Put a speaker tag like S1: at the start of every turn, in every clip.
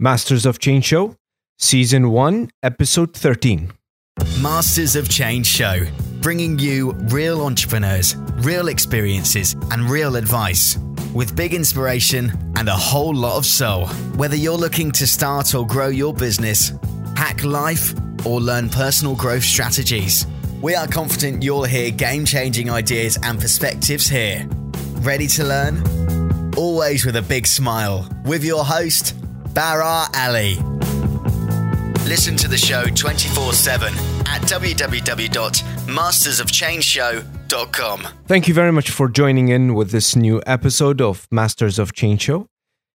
S1: Masters of Change Show, Season 1, Episode 13.
S2: Masters of Change Show, bringing you real entrepreneurs, real experiences, and real advice with big inspiration and a whole lot of soul. Whether you're looking to start or grow your business, hack life, or learn personal growth strategies, we are confident you'll hear game changing ideas and perspectives here. Ready to learn? Always with a big smile, with your host, Bara Ali. Listen to the show 24 7 at www.mastersofchangeshow.com.
S1: Thank you very much for joining in with this new episode of Masters of Change Show.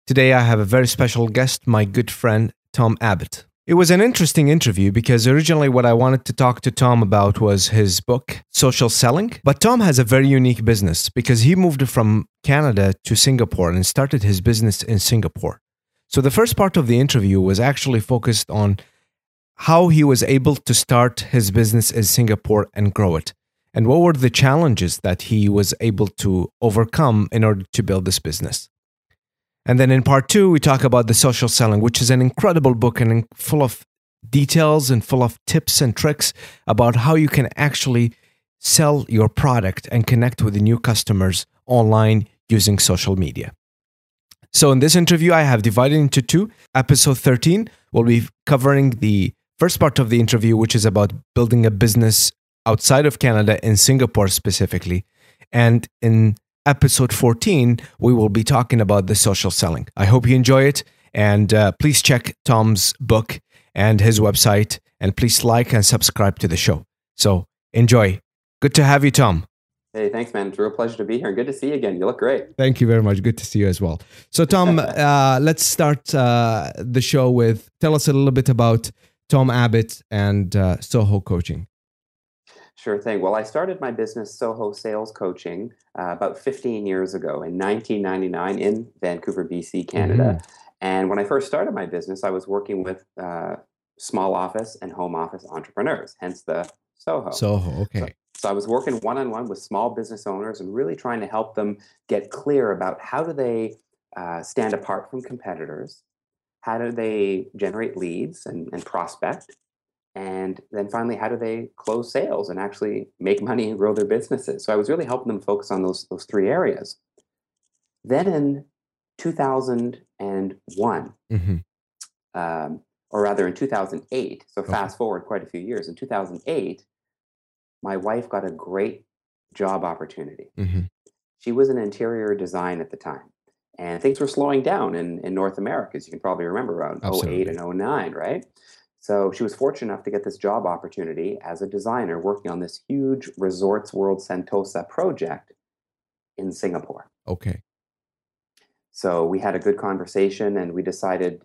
S1: Today I have a very special guest, my good friend Tom Abbott. It was an interesting interview because originally what I wanted to talk to Tom about was his book, Social Selling. But Tom has a very unique business because he moved from Canada to Singapore and started his business in Singapore. So the first part of the interview was actually focused on how he was able to start his business in Singapore and grow it. And what were the challenges that he was able to overcome in order to build this business? And then in part two, we talk about the social selling, which is an incredible book and full of details and full of tips and tricks about how you can actually sell your product and connect with new customers online using social media. So, in this interview, I have divided into two. Episode 13 will be covering the first part of the interview, which is about building a business outside of Canada in Singapore specifically. And in episode 14, we will be talking about the social selling. I hope you enjoy it. And uh, please check Tom's book and his website. And please like and subscribe to the show. So enjoy. Good to have you, Tom.
S3: Hey, thanks, man. It's a real pleasure to be here. And Good to see you again. You look great.
S1: Thank you very much. Good to see you as well. So, Tom, uh, let's start uh, the show with tell us a little bit about Tom Abbott and uh, Soho Coaching.
S3: Sure thing. Well, I started my business, Soho Sales Coaching, uh, about 15 years ago in 1999 in Vancouver, BC, Canada. Mm-hmm. And when I first started my business, I was working with uh, small office and home office entrepreneurs, hence the Soho.
S1: Soho, okay.
S3: So, so I was working one on one with small business owners and really trying to help them get clear about how do they uh, stand apart from competitors, how do they generate leads and, and prospect, and then finally how do they close sales and actually make money and grow their businesses. So I was really helping them focus on those those three areas. Then in 2001, mm-hmm. um, or rather in 2008, so okay. fast forward quite a few years, in 2008 my wife got a great job opportunity. Mm-hmm. She was in interior design at the time. And things were slowing down in, in North America, as you can probably remember, around Absolutely. 08 and 09, right? So she was fortunate enough to get this job opportunity as a designer working on this huge Resorts World Sentosa project in Singapore.
S1: Okay.
S3: So we had a good conversation and we decided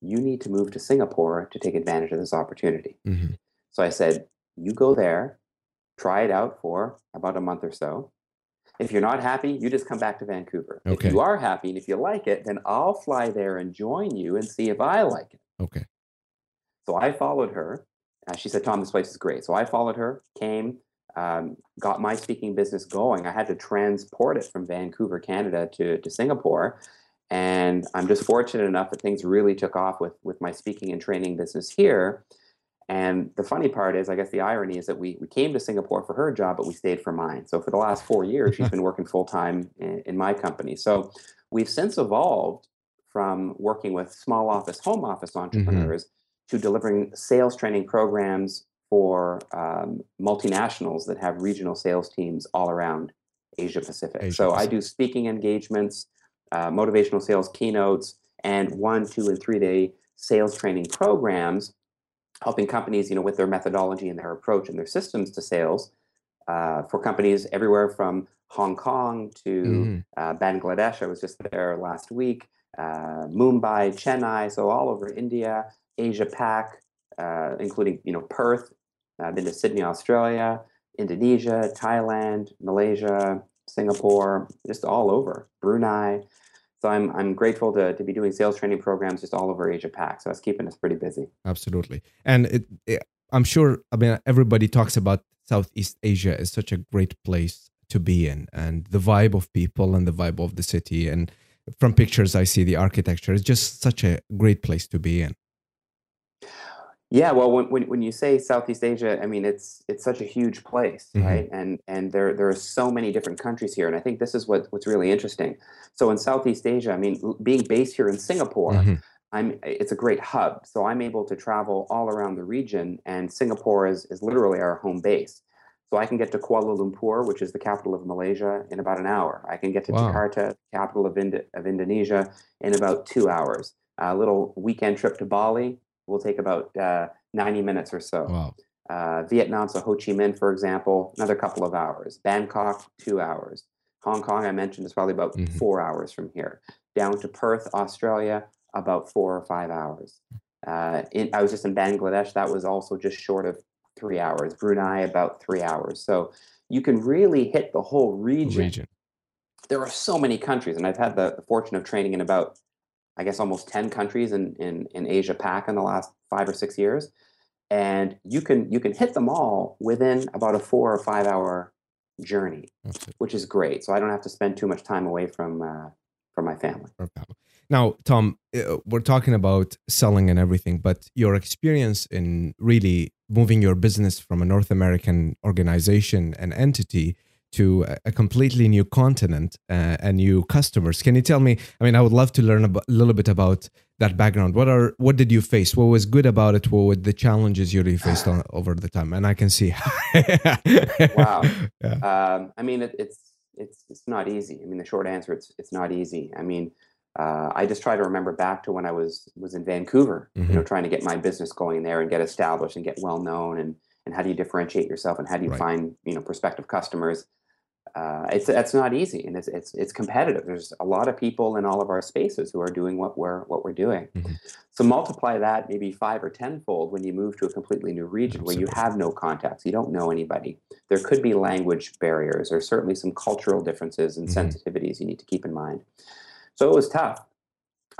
S3: you need to move to Singapore to take advantage of this opportunity. Mm-hmm. So I said, you go there, try it out for about a month or so. If you're not happy, you just come back to Vancouver. Okay. If you are happy and if you like it, then I'll fly there and join you and see if I like it.
S1: Okay.
S3: So I followed her. Uh, she said, Tom, this place is great. So I followed her, came, um, got my speaking business going. I had to transport it from Vancouver, Canada to, to Singapore. And I'm just fortunate enough that things really took off with, with my speaking and training business here. And the funny part is, I guess the irony is that we, we came to Singapore for her job, but we stayed for mine. So for the last four years, she's been working full time in, in, my company. So we've since evolved from working with small office, home office mm-hmm. entrepreneurs mm-hmm. to delivering sales training programs for um, multinationals that have regional sales teams all around Asia Pacific. Asia so Pacific. I do speaking engagements, uh, motivational sales keynotes, and one, two, and three day sales training programs helping companies, you know, with their methodology and their approach and their systems to sales uh, for companies everywhere from Hong Kong to mm-hmm. uh, Bangladesh. I was just there last week. Uh, Mumbai, Chennai, so all over India, Asia Pac, uh, including you know Perth. I've been to Sydney, Australia, Indonesia, Thailand, Malaysia, Singapore, just all over. Brunei. So I'm I'm grateful to to be doing sales training programs just all over Asia Pac. So that's keeping us pretty busy.
S1: Absolutely, and it, it, I'm sure. I mean, everybody talks about Southeast Asia as such a great place to be in, and the vibe of people and the vibe of the city, and from pictures I see the architecture. It's just such a great place to be in.
S3: Yeah, well, when, when, when you say Southeast Asia, I mean it's it's such a huge place,
S1: Mhm.
S3: right? And and there there are so many different countries here, and I think this is what what's really interesting. So in Southeast Asia, I mean, being based here in Singapore,
S1: Mhm.
S3: I'm it's a great hub. So I'm able to travel all around the region, and Singapore is is literally our home base. So I can get to Kuala Lumpur, which is the capital of Malaysia, in about an hour. I can get to
S1: Wow.
S3: Jakarta, capital of Ind- of Indonesia, in about two hours. A little weekend trip to Bali will take about uh, 90 minutes or so.
S1: Wow.
S3: Uh, Vietnam, so Ho Chi Minh, for example, another couple of hours. Bangkok, two hours. Hong Kong, I mentioned, is probably about
S1: Mhm.
S3: four hours from here. Down to Perth, Australia, about four or five hours. Uh, in, I was just in Bangladesh, that was also just short of three hours. Brunei, about three hours. So you can really hit the whole region.
S1: Region.
S3: There are so many countries, and I've had the fortune of training in about, I guess, almost 10 countries in, in, in Asia Pac in the last five or six years and you can you can hit them all within about a four or five hour journey, which is great. So I don't have to spend too much time away from uh, from my family.
S1: Now, Tom, uh, we're talking about selling and everything, but your experience in really moving your business from a North American organization and entity to a- completely new continent uh, and new customers. Can you tell me? I mean, I would love to learn a little bit about that background. What are what did you face? What was good about it? What were the challenges you really faced on, over the time? And I can see.
S3: Wow.
S1: Yeah.
S3: Um, I mean, it, it's it's it's not easy. I mean, the short answer it's it's not easy. I mean, uh, I just try to remember back to when I was was in Vancouver, you know, trying to get my business going there and get established and get well known and and how do you differentiate yourself and how do you
S1: Right.
S3: find you know prospective customers. Uh, it's it's not easy and it's it's it's competitive. There's a lot of people in all of our spaces who are doing what we're what we're doing.
S1: Mhm.
S3: So multiply that maybe five or tenfold when you move to a completely new region where you have no contacts, you don't know anybody. There could be language barriers or certainly some cultural differences and
S1: Mhm.
S3: sensitivities you need to keep in mind. So it was tough.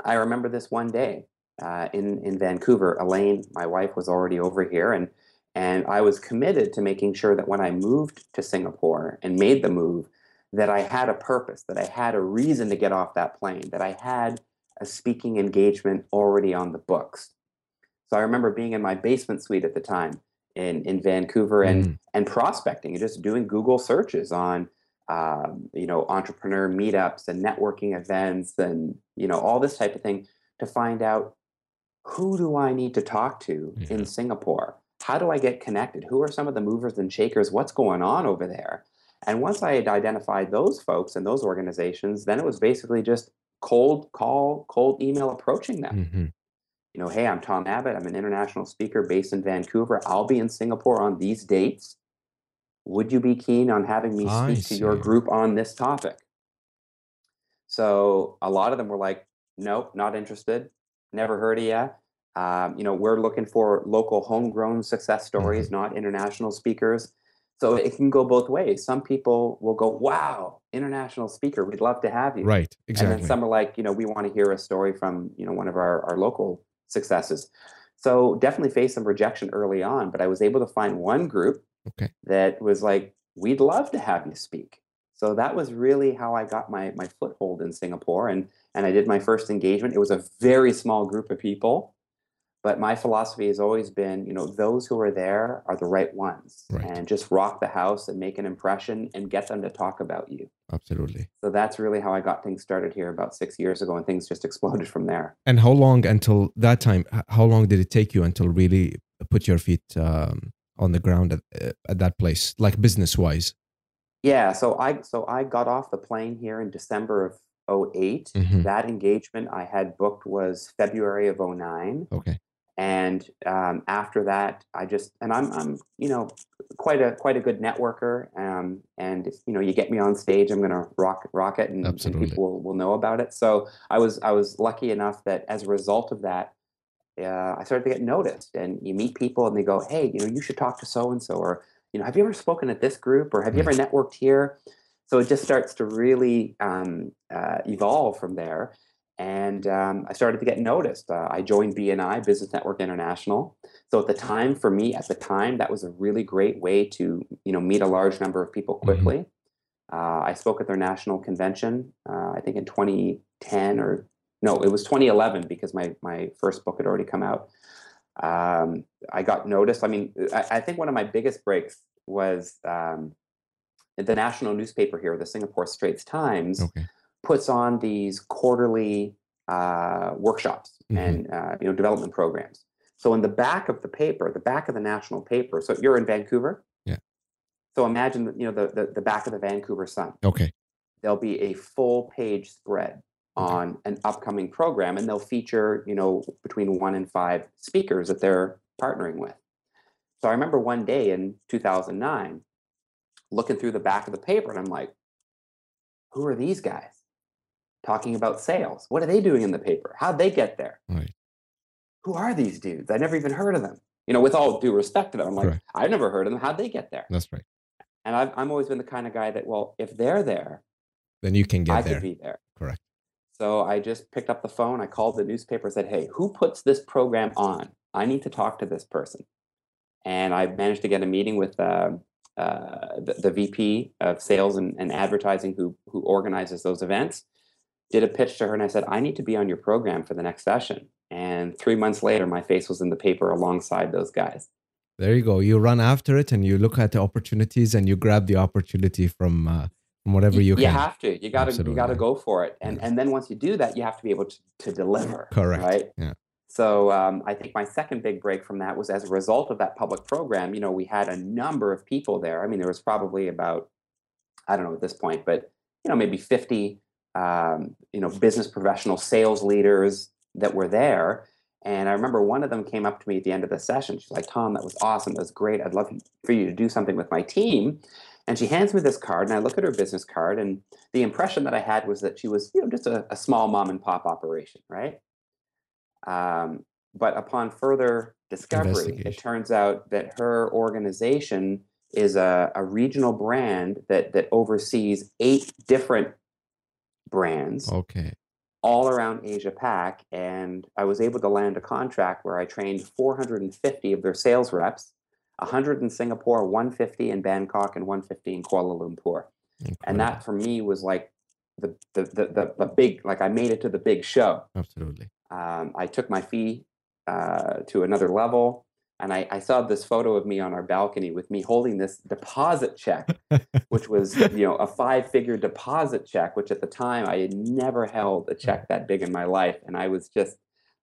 S3: I remember this one day uh, in in Vancouver. Elaine, my wife, was already over here, and and I was committed to making sure that when I moved to Singapore and made the move, that I had a purpose, that I had a reason to get off that plane, that I had a speaking engagement already on the books. So I remember being in my basement suite at the time in in Vancouver and
S1: Mhm.
S3: and prospecting and just doing Google searches on um, you know entrepreneur meetups and networking events and you know all this type of thing to find out who do I need to talk to
S1: Yeah.
S3: in Singapore? How do I get connected? Who are some of the movers and shakers? What's going on over there? And once I had identified those folks and those organizations, then it was basically just cold call, cold email approaching them
S1: Mhm.
S3: you know, hey, I'm Tom Abbott. I'm an international speaker based in Vancouver. I'll be in Singapore on these dates. Would you be keen on having me speak to your group on this topic? So a lot of them were like, nope, not interested. Never heard of you. Um, you know, we're looking for local homegrown success stories, not international speakers. So it can go both ways. Some people will go, wow, international speaker, we'd love to have you.
S1: Right.
S3: And
S1: Exactly.
S3: then some are like, you know, we want to hear a story from, you know, one of our, our local successes. So definitely faced some rejection early on, but I was able to find one group
S1: Okay.
S3: that was like, we'd love to have you speak. So that was really how I got my my foothold in Singapore and and I did my first engagement. It was a very small group of people, but my philosophy has always been, you know, those who are there are the right ones
S1: Right.
S3: and just rock the house and make an impression and get them to talk about you.
S1: Absolutely.
S3: So that's really how I got things started here about six years ago, and things just exploded from there.
S1: And how long until that time? How long did it take you until really put your feet um, on the ground at, uh, at that place, like business wise?
S3: Yeah, so I so I got off the plane here in December of 8
S1: Mhm.
S3: That engagement I had booked was February of 09.
S1: Okay.
S3: And um, after that i just and i'm i'm you know quite a quite a good networker um, and if, you know you get me on stage i'm going to rock rock it and, and
S1: Absolutely.
S3: people will, will know about it. So i was i was lucky enough that as a result of that uh, i started to get noticed and you meet people and they go hey you know you should talk to so and so or you know have you ever spoken at this group or have you ever networked here? So it just starts to really um, uh, evolve from there and um, I started to get noticed. Uh, I joined BNI, Business Network International. So at the time, for me, at the time, that was a really great way to you know meet a large number of people
S1: Mhm.
S3: quickly. Uh, I spoke at their national convention, uh, I think in 2010 or no, it was 2011 because my my first book had already come out. Um, I got noticed. I mean, I, I, think one of my biggest breaks was um, the national newspaper here, the Singapore Straits Times, okay. Puts on these quarterly uh, workshops mm-hmm. and uh, you know development programs. So in the back of the paper, the back of the national paper. So you're in Vancouver.
S1: Yeah.
S3: So imagine you know the the, the back of the Vancouver Sun.
S1: Okay.
S3: There'll be a full page spread on an upcoming program, and they'll feature you know between one and five speakers that they're partnering with. So I remember one day in 2009 looking through the back of the paper, and I'm like, who are these guys? Talking about sales. What are they doing in the paper? How'd they get there?
S1: Right.
S3: Who are these dudes? I never even heard of them. You know, with all due respect to them, I'm like, Correct. I've never heard of them. How'd they get there?
S1: That's right.
S3: And I've I'm always been the kind of guy that, well, if they're there,
S1: then you can get
S3: I
S1: there.
S3: could be there.
S1: Correct.
S3: So I just picked up the phone. I called the newspaper, said, "Hey, who puts this program on? I need to talk to this person." And I managed to get a meeting with uh, uh, the, the, VP of Sales and, and Advertising, who who organizes those events did a pitch to her and I said, I need to be on your program for the next session. And three months later, my face was in the paper alongside those guys.
S1: There you go. You run after it and you look at the opportunities and you grab the opportunity from uh, from whatever you,
S3: you
S1: can.
S3: You have to. You got to. You got to go for it. And yes. and then once you do that, you have to be able to, to deliver.
S1: Correct.
S3: Right.
S1: Yeah.
S3: So um, I think my second big break from that was as a result of that public program. You know, we had a number of people there. I mean, there was probably about I don't know at this point, but you know, maybe fifty um, you know, business professional sales leaders that were there. And I remember one of them came up to me at the end of the session. She's like, Tom, that was awesome. That was great. I'd love for you to do something with my team. And she hands me this card, and I look at her business card, and the impression that I had was that she was, you know, just a, a small mom and pop operation, right? Um, but upon further discovery, it turns out that her organization is a, a regional brand that that oversees eight different brands.
S1: Okay.
S3: All around Asia Pac. And I was able to land a contract where I trained 450 of their sales reps, 100 in Singapore, 150 in Bangkok, and 150 in Kuala Lumpur. Incredible. And that for me was like the, the, the, the, the big, like I made it to the big show.
S1: Absolutely.
S3: Um, I took my fee uh, to another level and I, I, saw this photo of me on our balcony with me holding this deposit check, which was you know a five figure deposit check, which at the time I had never held a check that big in my life, and I was just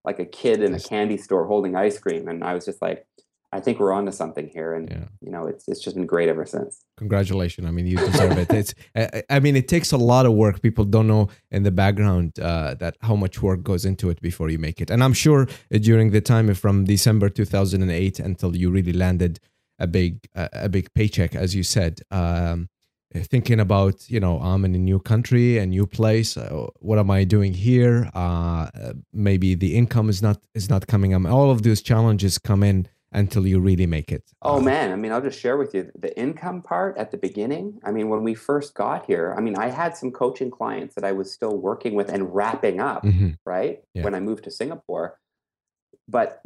S3: like a kid in a candy store holding ice cream, and I was just like, I think we're on to something here, and yeah. you know, it's it's just been great ever since.
S1: Congratulations! I mean, you deserve it. It's I, I, mean, it takes a lot of work. People don't know in the background uh, that how much work goes into it before you make it. And I'm sure during the time from December 2008 until you really landed a big uh, a big paycheck, as you said. Um, thinking about you know i'm in a new country a new place uh, what am i doing here uh, maybe the income is not is not coming up all of those challenges come in until you really make it?
S3: Oh man, I mean, I'll just share with you the income part at the beginning. I mean, when we first got here, I mean, I had some coaching clients that I was still working with and wrapping up, mm-hmm. right? Yeah. When I moved to Singapore. But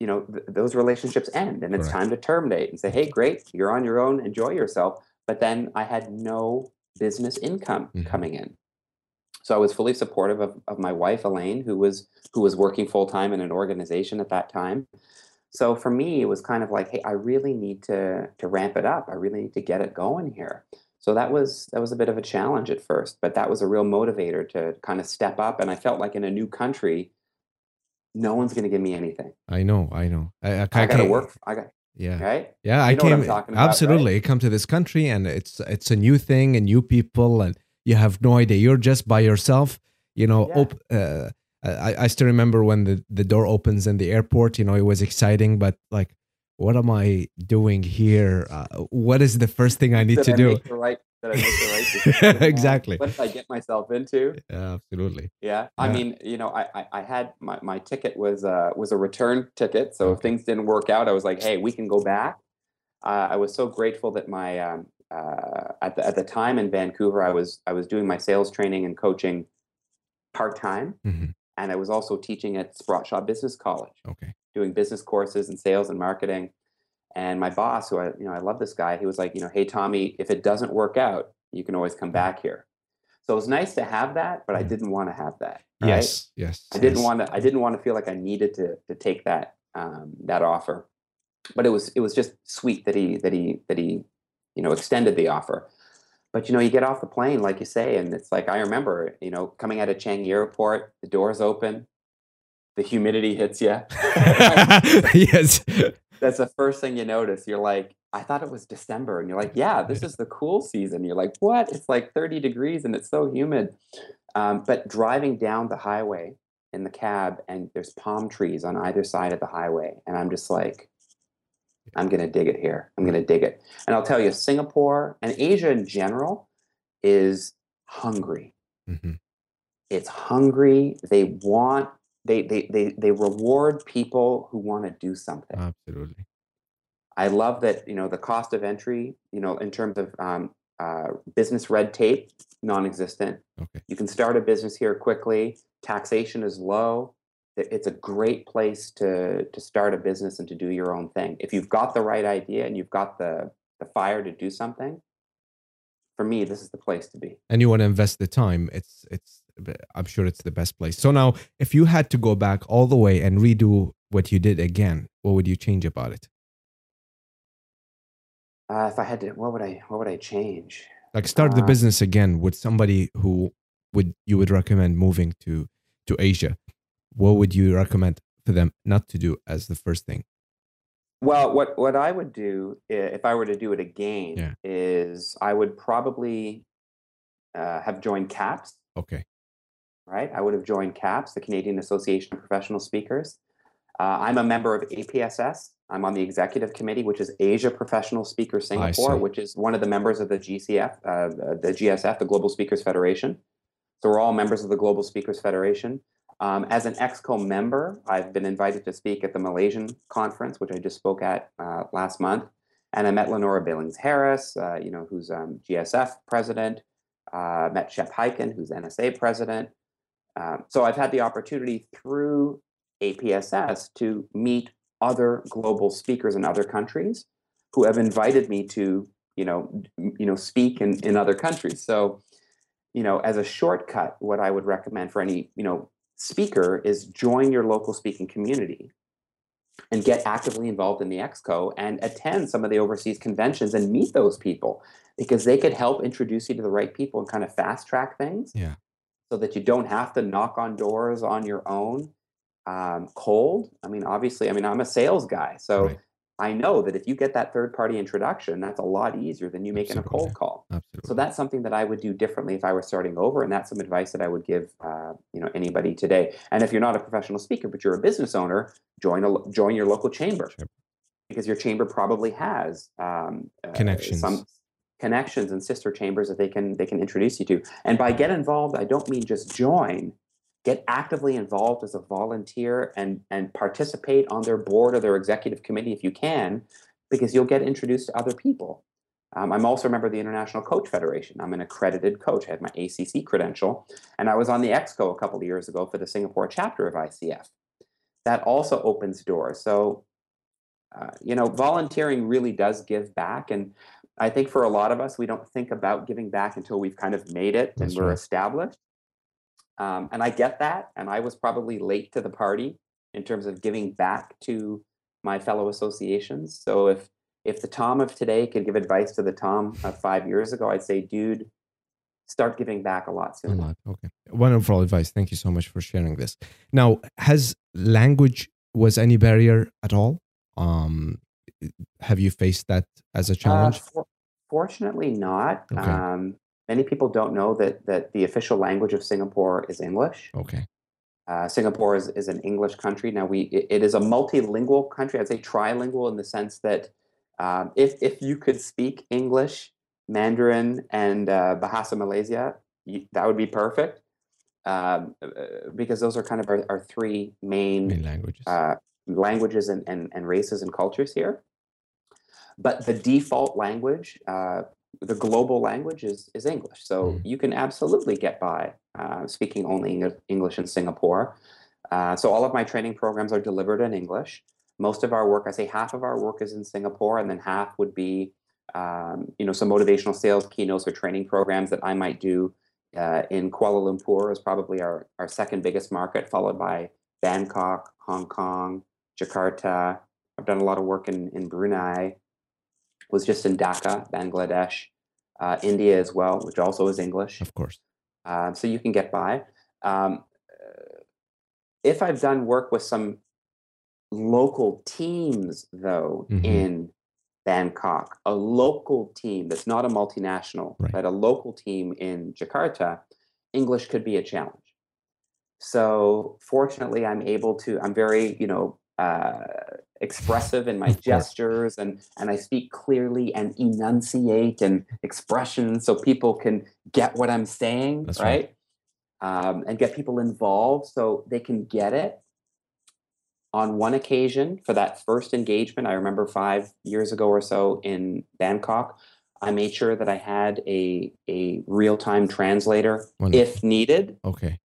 S3: you know, th- those relationships end and it's Correct. time to terminate and say, "Hey, great, you're on your own, enjoy yourself." But then I had no business income mm-hmm. coming in. So I was fully supportive of, of my wife Elaine, who was who was working full time in an organization at that time. So for me, it was kind of like, hey, I really need to to ramp it up. I really need to get it going here. So that was that was a bit of a challenge at first, but that was a real motivator to kind of step up. And I felt like in a new country, no one's going to give me anything.
S1: I know, I know. I,
S3: I, I got to work. I got
S1: yeah.
S3: Right.
S1: Yeah, you I came about, absolutely. Right? I come to this country and it's it's a new thing and new people and you have no idea. You're just by yourself. You know, yeah. op- uh, I, I still remember when the, the door opens in the airport, you know, it was exciting, but like, what am I doing here? Uh, what is the first thing I need
S3: did
S1: to
S3: I
S1: do?
S3: Make the right, did I make the right
S1: exactly.
S3: What did I get myself into?
S1: Yeah, absolutely.
S3: Yeah. yeah. I mean, you know, I, I, I, had my, my ticket was uh, was a return ticket. So okay. if things didn't work out, I was like, hey, we can go back. Uh, I was so grateful that my um, uh, at the at the time in Vancouver, I was I was doing my sales training and coaching part time. Mm-hmm and I was also teaching at Sprott Shaw Business College.
S1: Okay.
S3: Doing business courses and sales and marketing. And my boss, who I, you know, I love this guy, he was like, you know, hey Tommy, if it doesn't work out, You can always come back here. So it was nice to have that, but I
S1: Mm.
S3: didn't want to have that. right?
S1: Yes, yes.
S3: I didn't
S1: yes.
S3: want to. I didn't want to feel like I needed to to take that um, that offer. But it was it was just sweet that he that he that he you know extended the offer. But you know, you get off the plane, like you say, and it's like I remember, you know, coming out of Changi Airport, the doors open, the humidity hits you.
S1: yes.
S3: That's the first thing you notice. You're like, I thought it was December, and you're like, yeah, this is the cool season. You're like, what? It's like 30 degrees and it's so humid. Um, but driving down the highway in the cab, and there's palm trees on either side of the highway, and I'm just like, I'm gonna dig it here. I'm gonna dig it. And I'll tell you, Singapore and Asia in general is hungry.
S1: Mhm.
S3: It's hungry. They want. They they they they reward people who want to do something.
S1: Absolutely.
S3: I love that you know the cost of entry, you know, in terms of um, uh, business red tape, non-existent.
S1: Okay.
S3: You can start a business here quickly. Taxation is low. It- It's a great place to to start a business and to do your own thing. If you've got the right idea and you've got the the fire to do something, for me, this is the place to be.
S1: And you want to invest the time. It's it's. I'm sure it's the best place. So now, if you had to go back all the way and redo what you did again, what would you change about it?
S3: Uh, if I had to, what would I what would I change?
S1: Like start the
S3: Uh,
S1: business again with somebody who would you would recommend moving to to Asia. What would you recommend for them not to do as the first thing?
S3: Well, what what I would do if I were to do it again
S1: Yeah.
S3: is I would probably uh, have joined CAPS.
S1: Okay.
S3: Right, I would have joined CAPS, the Canadian Association of Professional Speakers. Uh, I'm a member of APSS. I'm on the executive committee, which is Asia Professional Speakers Singapore, which is one of the members of the GCF, uh, the GSF, the Global Speakers Federation. So we're all members of the Global Speakers Federation. Um, as an EXCO member, I've been invited to speak at the Malaysian conference, which I just spoke at uh, last month, and I met Lenora Billings Harris, uh, you know, who's um, GSF president. Uh, met Shep Hyken, who's NSA president. Um, so I've had the opportunity through APSS to meet other global speakers in other countries who have invited me to, you know, you know, speak in, in other countries. So, you know, as a shortcut, what I would recommend for any, you know, speaker is join your local speaking community and get actively involved in the exco and attend some of the overseas conventions and meet those people because they could help introduce you to the right people and kind of fast track things
S1: Yeah.
S3: so that you don't have to knock on doors on your own um, cold i mean obviously i mean i'm a sales guy so
S1: Right.
S3: I know that if you get that third party introduction that's a lot easier than you making a cold call
S1: Absolutely.
S3: so that's something that I would do differently if I were starting over, and that's some advice that I would give, uh, you know, anybody today. And if you're not a professional speaker, but you're a business owner, join a join your local chamber,
S1: Sure.
S3: because your chamber probably has um, uh,
S1: Connections.
S3: some connections and sister chambers that they can they can introduce you to. And by get involved, I don't mean just join. Get actively involved as a volunteer and and participate on their board or their executive committee if you can, because you'll get introduced to other people. Um, I'm also a member of the International Coach Federation. I'm an accredited coach. I have my ACC credential, and I was on the Exco a couple of years ago for the Singapore chapter of ICF. That also opens doors. So, uh, you know, volunteering really does give back, and I think for a lot of us, we don't think about giving back until we've kind of made it
S1: That's
S3: and we're
S1: right.
S3: established. Um, and I get that, and I was probably late to the party in terms of giving back to my fellow associations. So if if the Tom of today could give advice to the Tom of five years ago, I'd say, dude, start giving back a lot
S1: A lot. Okay. Wonderful advice. Thank you so much for sharing this. Now, has language was any barrier at all? Um, have you faced that as a
S3: Uh,
S1: challenge?
S3: for- fortunately, not.
S1: Okay.
S3: Um, many people don't know that that the official language of Singapore is English.
S1: okay.
S3: Uh, Singapore is, is an English country. Now, we it, it is a multilingual country. I'd say trilingual in the sense that um, if if you could speak English, Mandarin, and uh, Bahasa Malaysia, you, that would be perfect. Um, uh, because those are kind of our, our three main
S1: Main languages.
S3: uh, languages and, and, and races and cultures here. But the default language, uh, the global language is, is English. So
S1: Mm.
S3: you can absolutely get by uh, speaking only English in Singapore. Uh, so all of my training programs are delivered in English. Most of our work, I say half of our work is in Singapore, and then half would be um, you know, some motivational sales keynotes or training programs that I might do uh, in Kuala Lumpur is probably our, our second biggest market, followed by Bangkok, Hong Kong, Jakarta. I've done a lot of work in, in Brunei, was just in Dhaka, Bangladesh, uh, India as well, which also is English.
S1: Of course.
S3: Uh, so you can get by. Um, if I've done work with some local teams, though,
S1: Mhm.
S3: in Bangkok, a local team that's not a multinational,
S1: Right.
S3: but a local team in Jakarta, English could be a challenge. So fortunately, I'm able to. I'm very, you know, uh, expressive in my gestures, and and I speak clearly and enunciate and expressions, so people can get what I'm saying,
S1: That's right.
S3: right? Um, and get people involved so they can get it. On one occasion, for that first engagement, I remember five years ago or so in Bangkok, I made sure that I had a a real time translator
S1: Wonderful.
S3: if needed.
S1: Okay.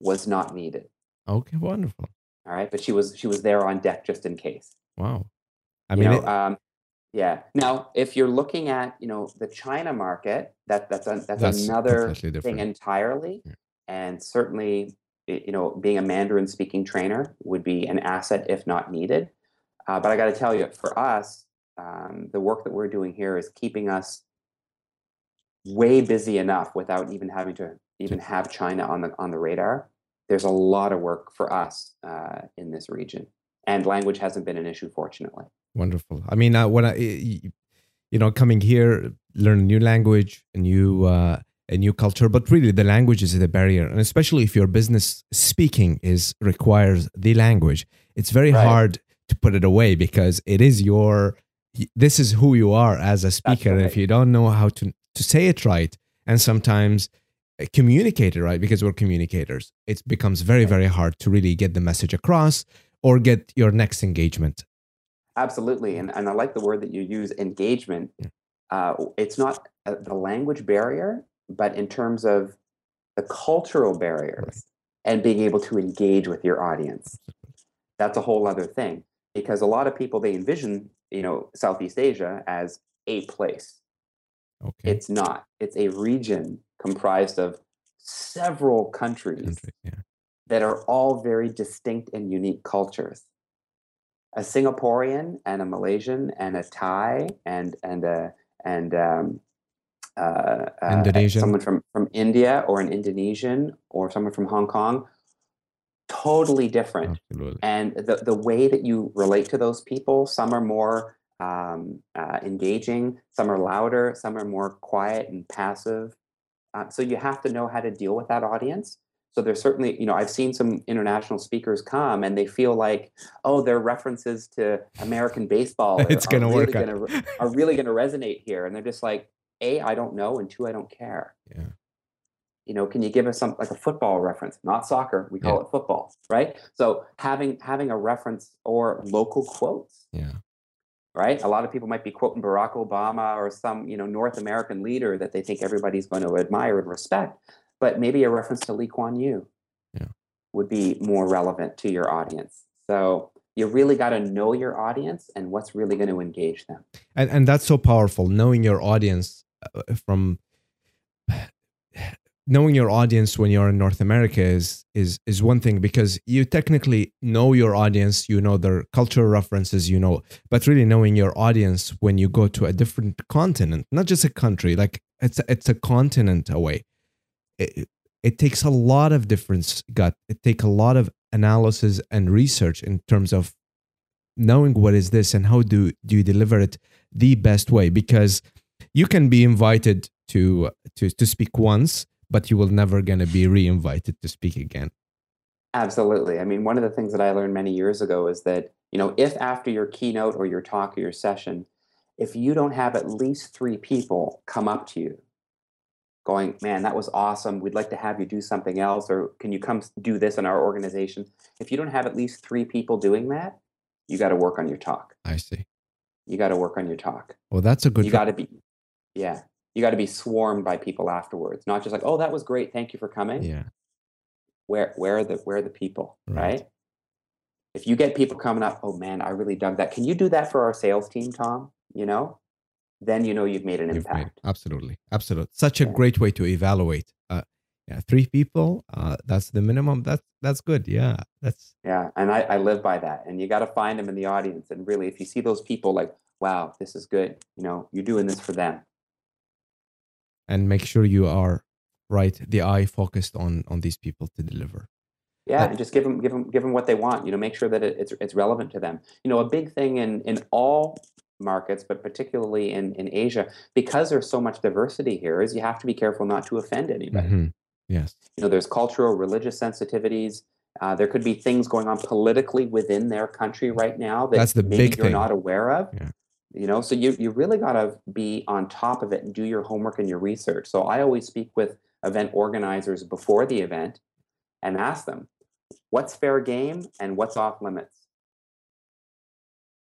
S3: Was not needed.
S1: Okay. Wonderful.
S3: All right, but she was she was there on deck just in case.
S1: Wow. I
S3: you
S1: mean,
S3: know,
S1: it-
S3: um, yeah. Now, if you're looking at you know the China market, that that's a, that's,
S1: that's
S3: another thing entirely,
S1: Yeah.
S3: and certainly you know being a Mandarin speaking trainer would be an asset if not needed. Uh, but I got to tell you, for us, um, the work that we're doing here is keeping us way busy enough without even having to even have China on the on the radar. There's a lot of work for us uh, in this region, and language hasn't been an issue, fortunately.
S1: Wonderful. I mean, uh, when I, you know, coming here, learn a new language, a new, uh, a new culture, but really the language is the barrier, and especially if your business speaking is requires the language, it's very
S3: Right.
S1: hard to put it away because it is your, this is who you are as a speaker. and If you don't know how to to say it right, and sometimes communicate it right, because we're communicators, it becomes very very hard to really get the message across or get your next engagement.
S3: Absolutely, and and I like the word that you use, engagement. Uh, it's not uh, the language barrier, but in terms of the cultural barriers and being able to engage with your audience. That's a whole other thing because a lot of people they envision, you know, Southeast Asia as a place.
S1: Okay.
S3: It's not. It's a region comprised of several countries
S1: country, yeah.
S3: that are all very distinct and unique cultures. A Singaporean and a Malaysian and a Thai and and a and um, uh, uh, someone from from India or an Indonesian or someone from Hong Kong, totally different
S1: Absolutely.
S3: and the, the way that you relate to those people some are more um, uh, engaging some are louder some are more quiet and passive uh, so you have to know how to deal with that audience so there's certainly you know i've seen some international speakers come and they feel like oh their references to american baseball are-
S1: It's
S3: are
S1: gonna
S3: really
S1: work out.
S3: gonna- are really going to resonate here and they're just like a i don't know and two i don't care
S1: Yeah.
S3: you know can you give us some like a football reference not soccer we call
S1: Yeah.
S3: it football right so having having a reference or local quotes
S1: Yeah.
S3: Right a lot of people might be quoting barack obama or some you know north american leader that they think everybody's going to admire and respect but maybe a reference to lee kuan yew
S1: Yeah.
S3: would be more relevant to your audience so you really got to know your audience and what's really going to engage them
S1: And and that's so powerful. Knowing your audience uh, from knowing your audience when you're in North America is is is one thing because you technically know your audience, you know their cultural references, you know, but really knowing your audience when you go to a different continent, not just a country, like it's a, it's a continent away. It, it takes a lot of difference, gut. It takes a lot of analysis and research in terms of knowing what is this and how do do you deliver it the best way because you can be invited to to to speak once but you will never gonna be re-invited to speak again
S3: Absolutely. I mean, one of the things that I learned many years ago is that, you know, if after your keynote or your talk or your session, if you don't have at least three people come up to you going, man, that was awesome. We'd like to have you do something else, or can you come do this in our organization? If you don't have at least three people doing that, you got to work on your talk.
S1: i see
S3: You got to work on your talk.
S1: well that's a good
S3: you got to be, yeah, you got to be swarmed by people afterwards, not just like, oh, that was great. Thank you for coming
S1: yeah
S3: where where are the where are the people
S1: Right.
S3: right. if you get people coming up oh man i really dug that can you do that for our sales team tom you know then you know you've made an
S1: You've made-
S3: impact.
S1: absolutely, absolutely. Such a
S3: Yeah.
S1: great way to evaluate. Uh, yeah, three people. Uh, that's the minimum. That's that's good. Yeah, that's
S3: Yeah, and I, I live by that. And you got to find them in the audience. And really, if you see those people, like, wow, this is good. You know, you're doing this for them.
S1: And make sure you are right. The eye focused on on these people to deliver.
S3: Yeah, and just give them, give them, give them what they want. You know, make sure that it, it's it's relevant to them. You know, a big thing in in all markets, but particularly in in Asia, because there's so much diversity here, is you have to be careful not to offend anybody.
S1: Mhm. Yes.
S3: You know, there's cultural, religious sensitivities. Uh, there could be things going on politically within their country right now that
S1: That's the
S3: maybe
S1: big
S3: you're
S1: thing.
S3: not aware of.
S1: Yeah.
S3: You know, so you you really got to be on top of it and do your homework and your research. So I always speak with event organizers before the event and ask them, what's fair game and what's off limits?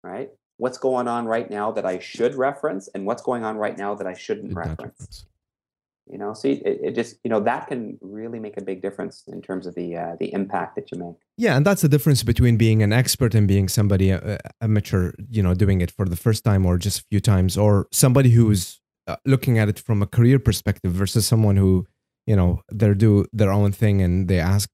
S3: Right? What's going on right now that I should reference and what's going on right now that I shouldn't reference? You know, see, it, it just you know that can really make a big difference in terms of the uh, the impact that you make.
S1: Yeah, and that's the difference between being an expert and being somebody uh, amateur, you know, doing it for the first time or just a few times, or somebody who's uh, looking at it from a career perspective versus someone who, you know, they do their own thing and they ask,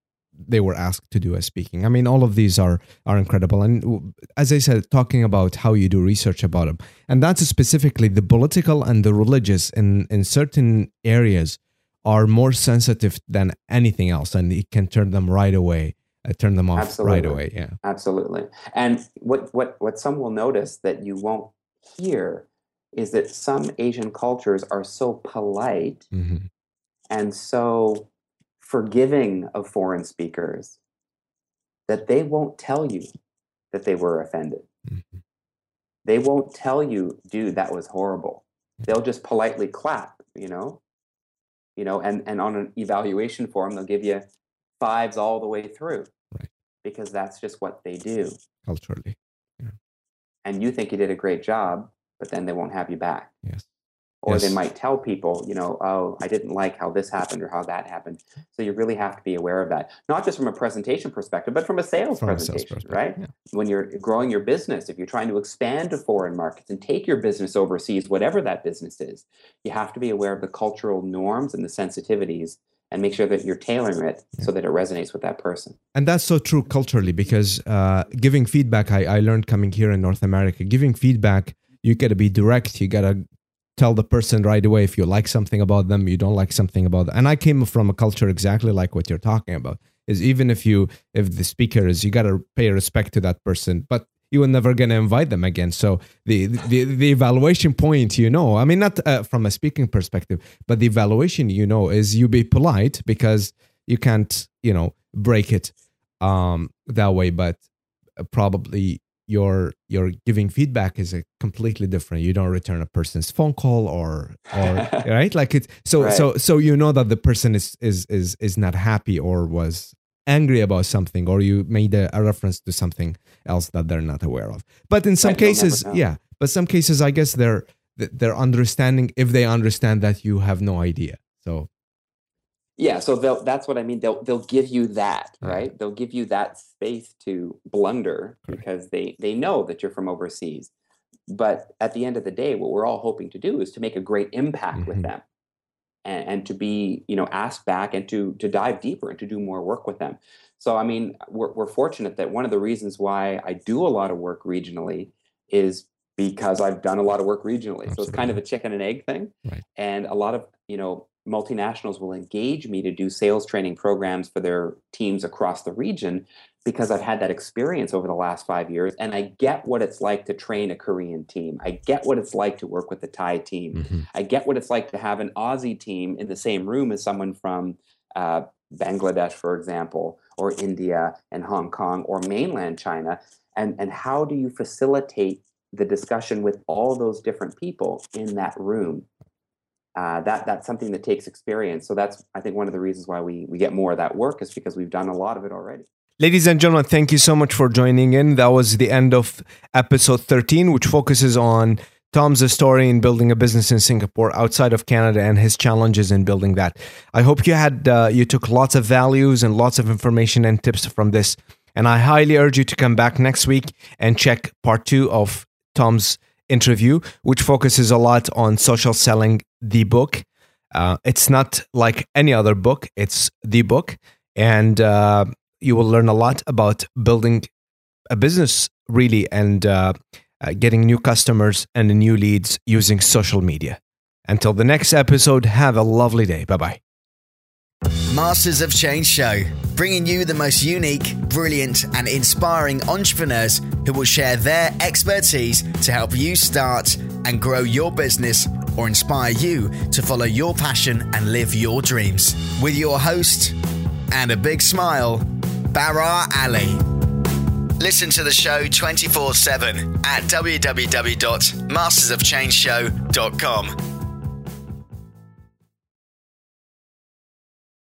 S1: they were asked to do a speaking. I mean, all of these are are incredible, and as I said, talking about how you do research about them, and that's specifically the political and the religious in in certain areas are more sensitive than anything else, and it can turn them right away uh, turn them off right away. Yeah.
S3: Absolutely. And what what what some will notice that you won't hear is that some Asian cultures are so polite
S1: hmm
S3: and so forgiving of foreign speakers that they won't tell you that they were offended.
S1: hmm
S3: They won't tell you, dude, that was horrible. They'll just politely clap, you know? You know, and, and on an evaluation form, they'll give you fives all the way through.
S1: Right.
S3: Because that's just what they do.
S1: Culturally.
S3: And you think you did a great job, but then they won't have you back.
S1: Yes.
S3: Or they might tell people, you know, oh, I didn't like how this happened or how that happened. So you really have to be aware of that, not just from a presentation perspective, but from a sales
S1: From a sales
S3: presentation,
S1: perspective,
S3: right?
S1: yeah.
S3: When you're growing your business, if you're trying to expand to foreign markets and take your business overseas, whatever that business is, you have to be aware of the cultural norms and the sensitivities and make sure that you're tailoring it so that it resonates with that person.
S1: And that's so true culturally because uh, giving feedback, I, I learned coming here in North America, giving feedback, you got to be direct. You got to tell the person right away if you like something about them, you don't like something about them. And I came from a culture exactly like what you're talking about. Is even if you, if the speaker is, you got to pay respect to that person, but you are never to invite them again. So the, the the evaluation point, you know, I mean, not uh, from a speaking perspective, but the evaluation, you know, is you be polite because you can't, you know, break it um, that way. But probably your your giving feedback is a completely different. You don't return a person's phone call or or right like it. So
S3: Right.
S1: so so you know that the person is is is is not happy or was angry about something or you made a, a reference to something else that they're not aware of but in some
S3: Right,
S1: cases yeah but some cases i guess they're they're understanding if they understand that you have no idea so
S3: Yeah, so they'll that's what I mean. They'll they'll give you that,
S1: Yeah.
S3: right? They'll give you that space to blunder
S1: Correct.
S3: because they they know that you're from overseas. But at the end of the day, what we're all hoping to do is to make a great impact
S1: Mhm.
S3: with them. And, and to be, you know, asked back and to to dive deeper and to do more work with them. So I mean, we're we're fortunate that one of the reasons why I do a lot of work regionally is because I've done a lot of work regionally. So it's kind of a chicken and egg thing.
S1: Right.
S3: And a lot of, you know, multinationals will engage me to do sales training programs for their teams across the region because I've had that experience over the last five years and I get what it's like to train a Korean team. I get what it's like to work with the Thai team.
S1: mhm.
S3: I get what it's like to have an Aussie team in the same room as someone from uh, Bangladesh, for example, or India and Hong Kong or mainland China. And, and how do you facilitate the discussion with all those different people in that room? Uh, that that's something that takes experience. So that's I think one of the reasons why we we get more of that work is because we've done a lot of it already.
S1: Ladies and gentlemen, thank you so much for joining in. That was the end of episode 13, which focuses on Tom's story in building a business in Singapore outside of Canada and his challenges in building that. I hope you had uh, you took lots of values and lots of information and tips from this. And I highly urge you to come back next week and check part two of Tom's interview, which focuses a lot on social selling, the book. Uh, it's not like any other book, it's the book. And uh, you will learn a lot about building a business, really, and uh, uh getting new customers and new leads using social media. Until the next episode, have a lovely day. Bye bye.
S2: Masters of Change Show, bringing you the most unique, brilliant, and inspiring entrepreneurs who will share their expertise to help you start and grow your business or inspire you to follow your passion and live your dreams. With your host and a big smile, Bara Ali. Listen to the show 24 7 at www.mastersofchangeshow.com